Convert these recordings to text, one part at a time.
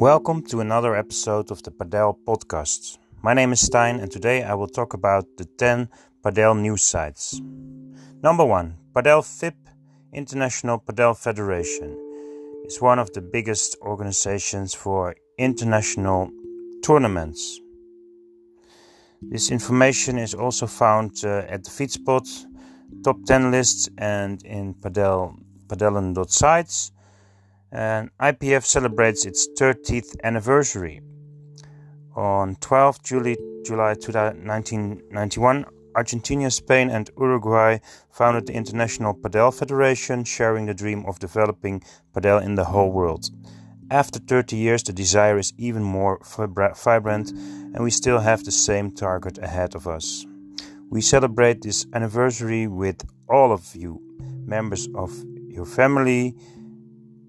Welcome to another episode of the Padel podcast. My name is Stijn, and today I will talk about the 10 Padel news sites. Number 1 Padel FIP International Padel Federation is one of the biggest organizations for international tournaments. This information is also found uh, at the Feedspot top 10 lists and in Padel, padellen.sites and IPF celebrates its 30th anniversary. On 12 July, July 1991, Argentina, Spain, and Uruguay founded the International Padel Federation, sharing the dream of developing padel in the whole world. After 30 years, the desire is even more vibrant, and we still have the same target ahead of us. We celebrate this anniversary with all of you, members of your family,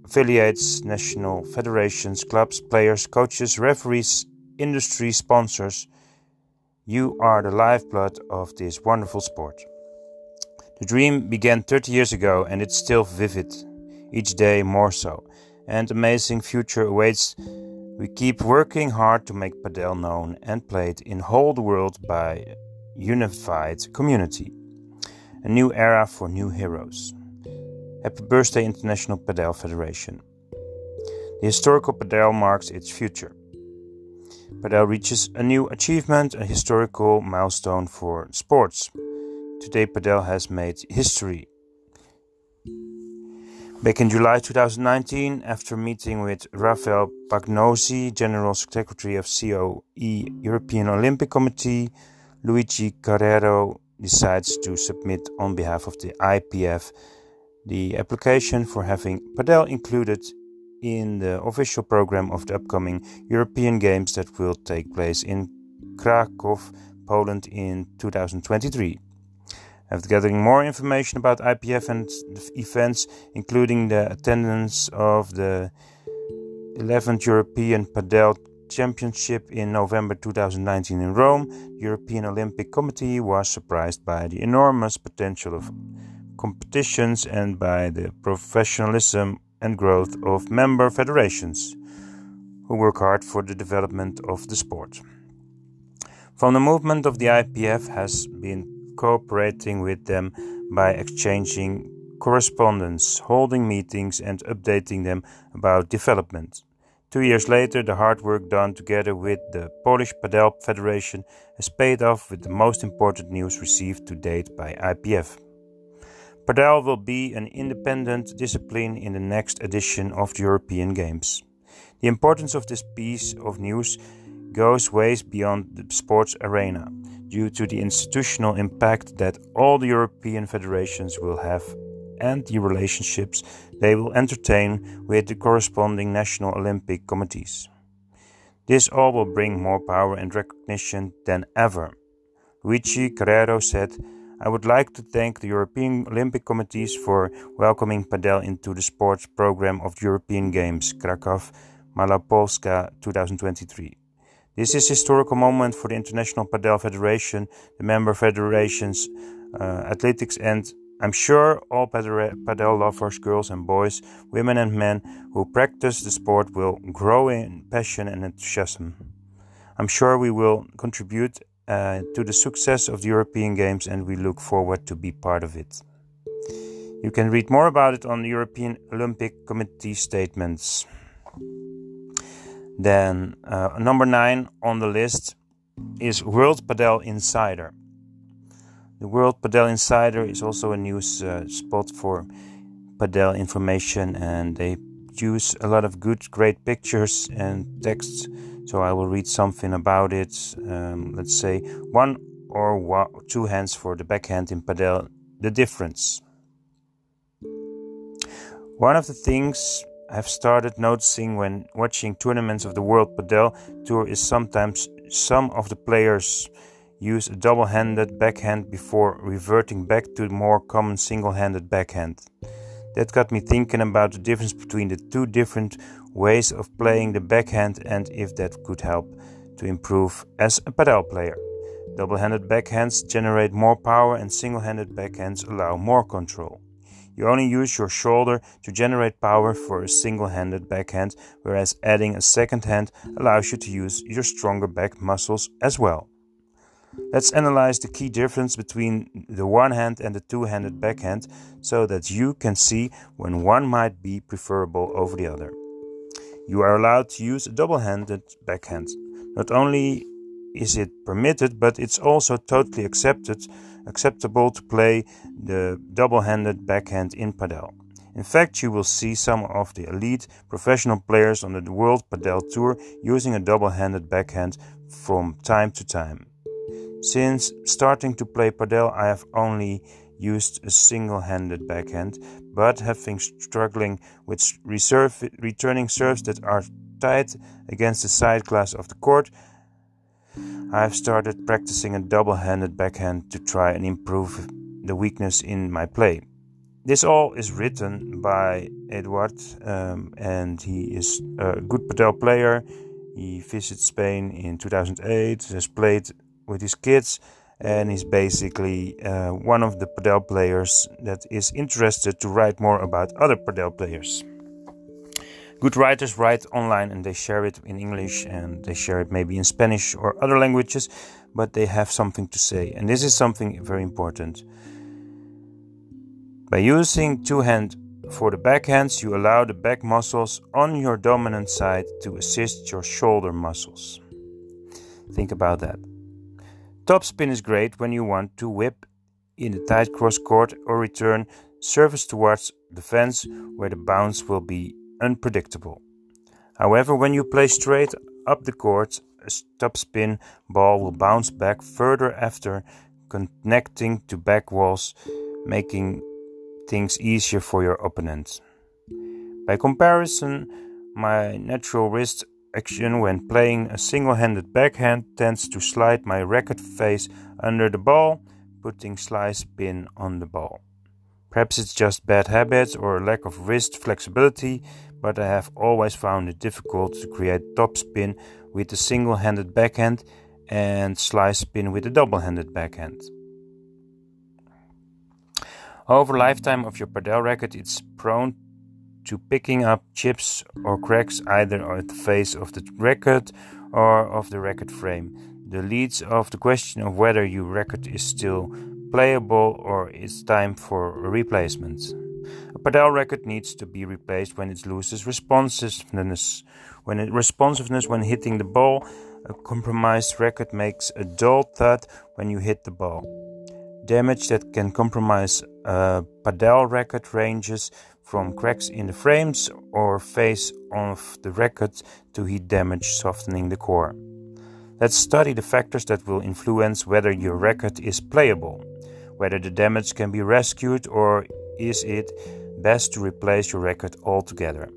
affiliates, national federations, clubs, players, coaches, referees, industry sponsors. You are the lifeblood of this wonderful sport. The dream began 30 years ago and it's still vivid, each day more so. And amazing future awaits. We keep working hard to make Padel known and played in whole the world by unified community. A new era for new heroes. Happy birthday, International Padel Federation. The historical Padel marks its future. Padel reaches a new achievement, a historical milestone for sports. Today, Padel has made history. Back in July 2019, after meeting with Rafael Pagnozzi, General Secretary of COE European Olympic Committee, Luigi Carraro decides to submit on behalf of the IPF the application for having Padel included in the official program of the upcoming European Games that will take place in Krakow, Poland in 2023. After gathering more information about IPF and events, including the attendance of the 11th European Padel Championship in November 2019 in Rome, the European Olympic Committee was surprised by the enormous potential of competitions and by the professionalism and growth of member federations who work hard for the development of the sport. From the movement of the IPF has been cooperating with them by exchanging correspondence, holding meetings and updating them about development. Two years later, the hard work done together with the Polish Padel Federation has paid off with the most important news received to date by IPF. Padel will be an independent discipline in the next edition of the European Games. The importance of this piece of news goes ways beyond the sports arena due to the institutional impact that all the European federations will have and the relationships they will entertain with the corresponding national Olympic committees. This all will bring more power and recognition than ever. Luigi Carraro said, I would like to thank the European Olympic Committees for welcoming Padel into the sports program of European Games, Krakow, Malopolska 2023. This is a historical moment for the International Padel Federation, the member federations, uh, athletics, and I'm sure all padel lovers, girls and boys, women and men who practice the sport will grow in passion and enthusiasm. I'm sure we will contribute uh, to the success of the European Games and we look forward to be part of it. You can read more about it on the European Olympic Committee statements. Then, uh, number nine on the list is World Padel Insider. The World Padel Insider is also a news uh, spot for Padel information, and they use a lot of good, great pictures and texts so I will read something about it. Um, let's say one or one, two hands for the backhand in padel. The difference. One of the things I've started noticing when watching tournaments of the World Padel Tour is sometimes some of the players use a double-handed backhand before reverting back to more common single-handed backhand. That got me thinking about the difference between the two different ways of playing the backhand and if that could help to improve as a padel player. Double handed backhands generate more power and single handed backhands allow more control. You only use your shoulder to generate power for a single handed backhand, whereas adding a second hand allows you to use your stronger back muscles as well. Let's analyze the key difference between the one hand and the two handed backhand so that you can see when one might be preferable over the other. You are allowed to use a double handed backhand. Not only is it permitted, but it's also totally accepted acceptable to play the double-handed backhand in padel. In fact, you will see some of the elite professional players on the World Padel Tour using a double-handed backhand from time to time. Since starting to play padel, I have only used a single-handed backhand, but having struggling with reserve, returning serves that are tight against the side glass of the court, I have started practicing a double handed backhand to try and improve the weakness in my play. This all is written by Eduard, um, and he is a good padel player. He visited Spain in 2008, has played with his kids, and he's basically uh, one of the padel players that is interested to write more about other padel players good writers write online and they share it in English and they share it maybe in Spanish or other languages, but they have something to say. And this is something very important. By using two hand for the backhands, you allow the back muscles on your dominant side to assist your shoulder muscles. Think about that. Topspin is great when you want to whip in a tight cross court or return service towards the fence where the bounce will be unpredictable. However, when you play straight up the court, a topspin ball will bounce back further after connecting to back walls, making things easier for your opponent. By comparison, my natural wrist action when playing a single handed backhand tends to slide my racket face under the ball, putting slice spin on the ball. Perhaps it's just bad habits or a lack of wrist flexibility, but I have always found it difficult to create top spin with a single handed backhand and slice spin with a double handed backhand. Over lifetime of your padel racket, it's prone to picking up chips or cracks either at the face of the record or of the record frame. The leads of the question of whether your record is still playable or it's time for replacement. A padel record needs to be replaced when it loses responsiveness. When it responsiveness when hitting the ball, a compromised record makes a dull thud when you hit the ball. Damage that can compromise uh, a padel record ranges from cracks in the frames or face of the record to heat damage softening the core. Let's study the factors that will influence whether your record is playable, whether the damage can be rescued or is it best to replace your record altogether?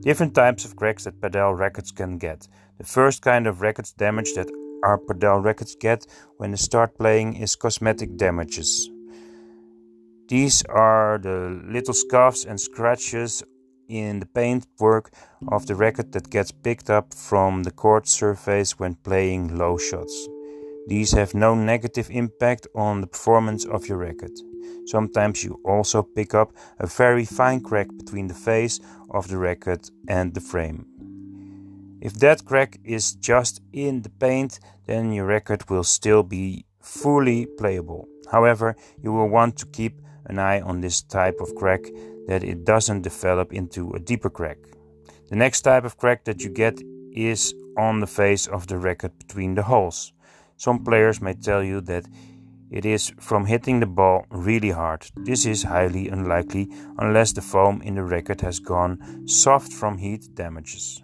Different types of cracks that padel records can get. The first kind of rackets damage that our padel records get when they start playing is cosmetic damages. These are the little scuffs and scratches in the paintwork of the record that gets picked up from the court surface when playing low shots. These have no negative impact on the performance of your record. Sometimes you also pick up a very fine crack between the face of the record and the frame. If that crack is just in the paint, then your record will still be fully playable. However, you will want to keep an eye on this type of crack that it doesn't develop into a deeper crack. The next type of crack that you get is on the face of the racket between the holes. Some players may tell you that it is from hitting the ball really hard. This is highly unlikely unless the foam in the racket has gone soft from heat damages.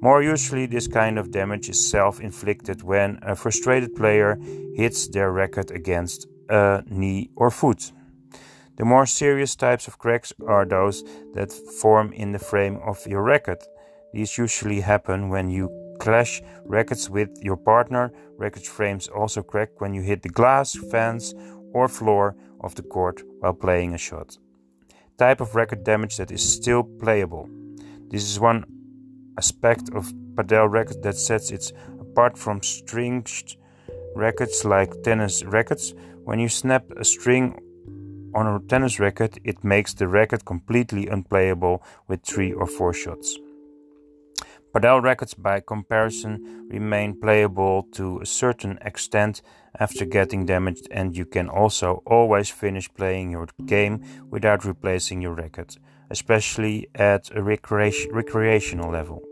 More usually, this kind of damage is self inflicted when a frustrated player hits their racket against a knee or foot. The more serious types of cracks are those that form in the frame of your racket. These usually happen when you clash rackets with your partner. Racket frames also crack when you hit the glass, fence, or floor of the court while playing a shot. Type of racket damage that is still playable. This is one aspect of padel racket that sets it apart from stringed rackets like tennis rackets. When you snap a string on a tennis racket, it makes the racket completely unplayable with three or four shots. Padel rackets, by comparison, remain playable to a certain extent after getting damaged, and you can also always finish playing your game without replacing your racket, especially at a recreation, recreational level.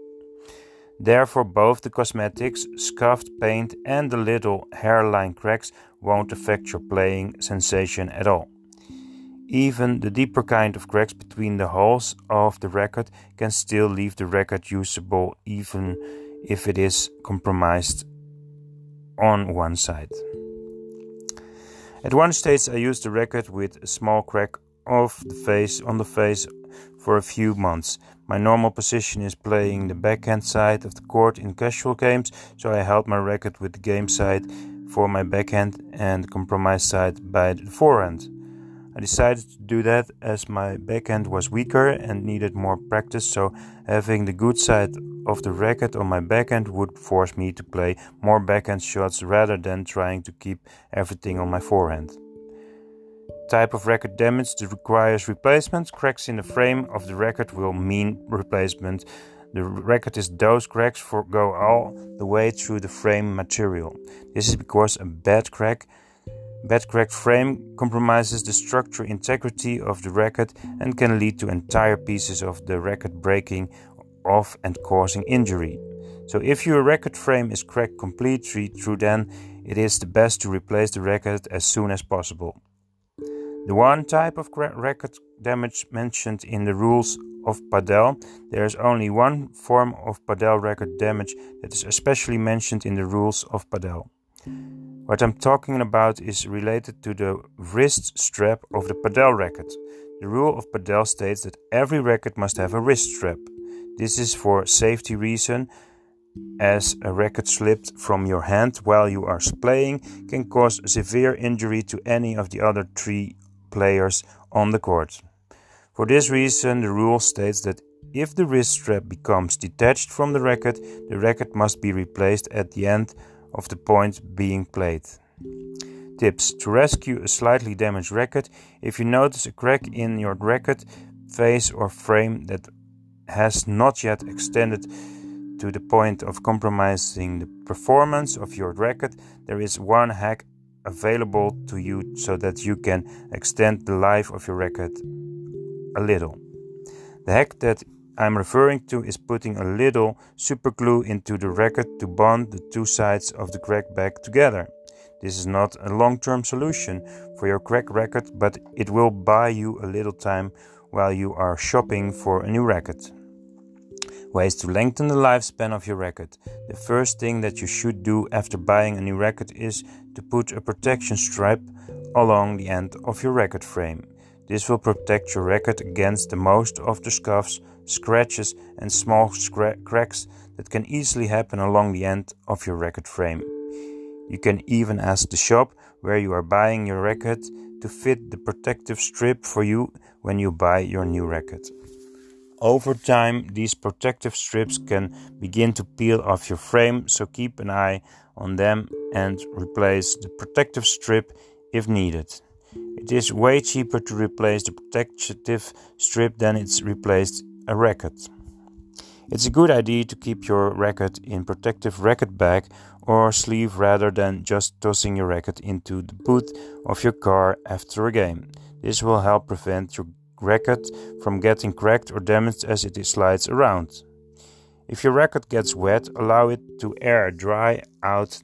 Therefore, both the cosmetics, scuffed paint, and the little hairline cracks won't affect your playing sensation at all. Even the deeper kind of cracks between the holes of the record can still leave the record usable even if it is compromised on one side. At one stage I used the record with a small crack of the face on the face for a few months. My normal position is playing the backhand side of the court in casual games, so I held my record with the game side for my backhand and compromise side by the forehand. I decided to do that as my backhand was weaker and needed more practice, so having the good side of the racket on my backhand would force me to play more backhand shots rather than trying to keep everything on my forehand. Type of racket damage that requires replacement. Cracks in the frame of the racket will mean replacement. The racket is those cracks for go all the way through the frame material. This is because a bad crack Bad cracked frame compromises the structural integrity of the racket and can lead to entire pieces of the racket breaking off and causing injury. So if your racket frame is cracked completely through then it is the best to replace the racket as soon as possible. The one type of racket damage mentioned in the rules of Padel, there is only one form of Padel racket damage that is especially mentioned in the rules of Padel. What I'm talking about is related to the wrist strap of the padel racket. The rule of padel states that every racket must have a wrist strap. This is for safety reason as a racket slipped from your hand while you are playing can cause severe injury to any of the other three players on the court. For this reason, the rule states that if the wrist strap becomes detached from the racket, the racket must be replaced at the end of the point being played. Tips to rescue a slightly damaged racket if you notice a crack in your racket face or frame that has not yet extended to the point of compromising the performance of your racket, there is one hack available to you so that you can extend the life of your racket a little. The hack that I'm referring to is putting a little superglue into the racket to bond the two sides of the crack back together. This is not a long term solution for your crack record, but it will buy you a little time while you are shopping for a new racket. Ways to lengthen the lifespan of your record. The first thing that you should do after buying a new record is to put a protection stripe along the end of your record frame. This will protect your record against the most of the scuffs, scratches, and small scra- cracks that can easily happen along the end of your record frame. You can even ask the shop where you are buying your racket to fit the protective strip for you when you buy your new racket. Over time, these protective strips can begin to peel off your frame, so keep an eye on them and replace the protective strip if needed. It is way cheaper to replace the protective strip than it's replaced a racket. It's a good idea to keep your racket in protective racket bag or sleeve rather than just tossing your racket into the boot of your car after a game. This will help prevent your racket from getting cracked or damaged as it slides around. If your racket gets wet, allow it to air dry out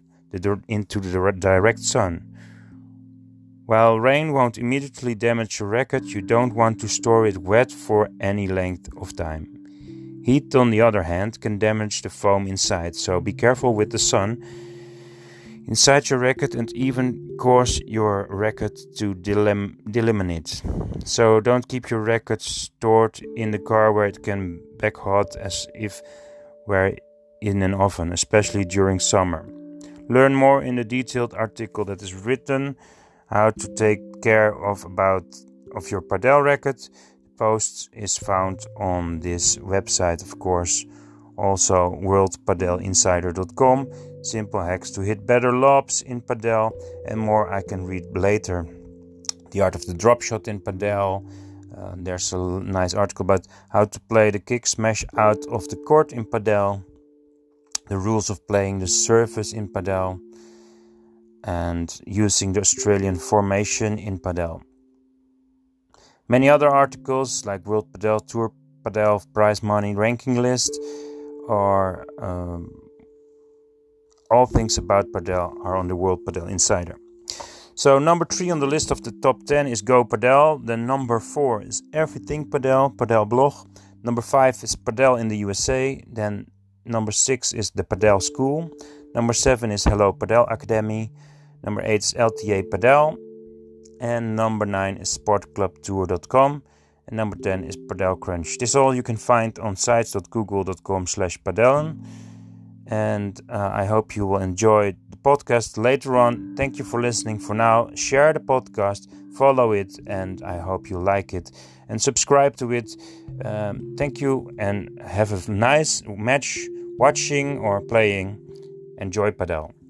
into the direct sun. While rain won't immediately damage your racket, you don't want to store it wet for any length of time. Heat, on the other hand, can damage the foam inside, so be careful with the sun inside your racket and even cause your racket to delim- delaminate. So don't keep your racket stored in the car where it can back hot as if were in an oven, especially during summer. Learn more in the detailed article that is written how to take care of about of your padel racket. The post is found on this website, of course. Also, worldpadelinsider.com. Simple hacks to hit better lobs in padel and more I can read later. the art of the drop shot in padel. Uh, there's a nice article about how to play the kick smash out of the court in padel, the rules of playing the service in padel, and using the Australian formation in padel. Many other articles like World Padel Tour Padel prize money ranking list or um, all things about Padel are on the World Padel Insider. So number three on the list of the top 10 is Go Padel. Then number four is Everything Padel, Padel Blog. Number five is Padel in the USA. Then number six is the Padel School. Number seven is Hello Padel Academy. Number eight is LTA Padel. And number nine is sportclubtour.com. And number 10 is Padel Crunch. This all you can find on sites.google.com slash padellen. And uh, I hope you will enjoy the podcast later on. Thank you for listening for now. Share the podcast, follow it, and I hope you like it. And subscribe to it. Um, thank you and have a nice match watching or playing. Enjoy Padel.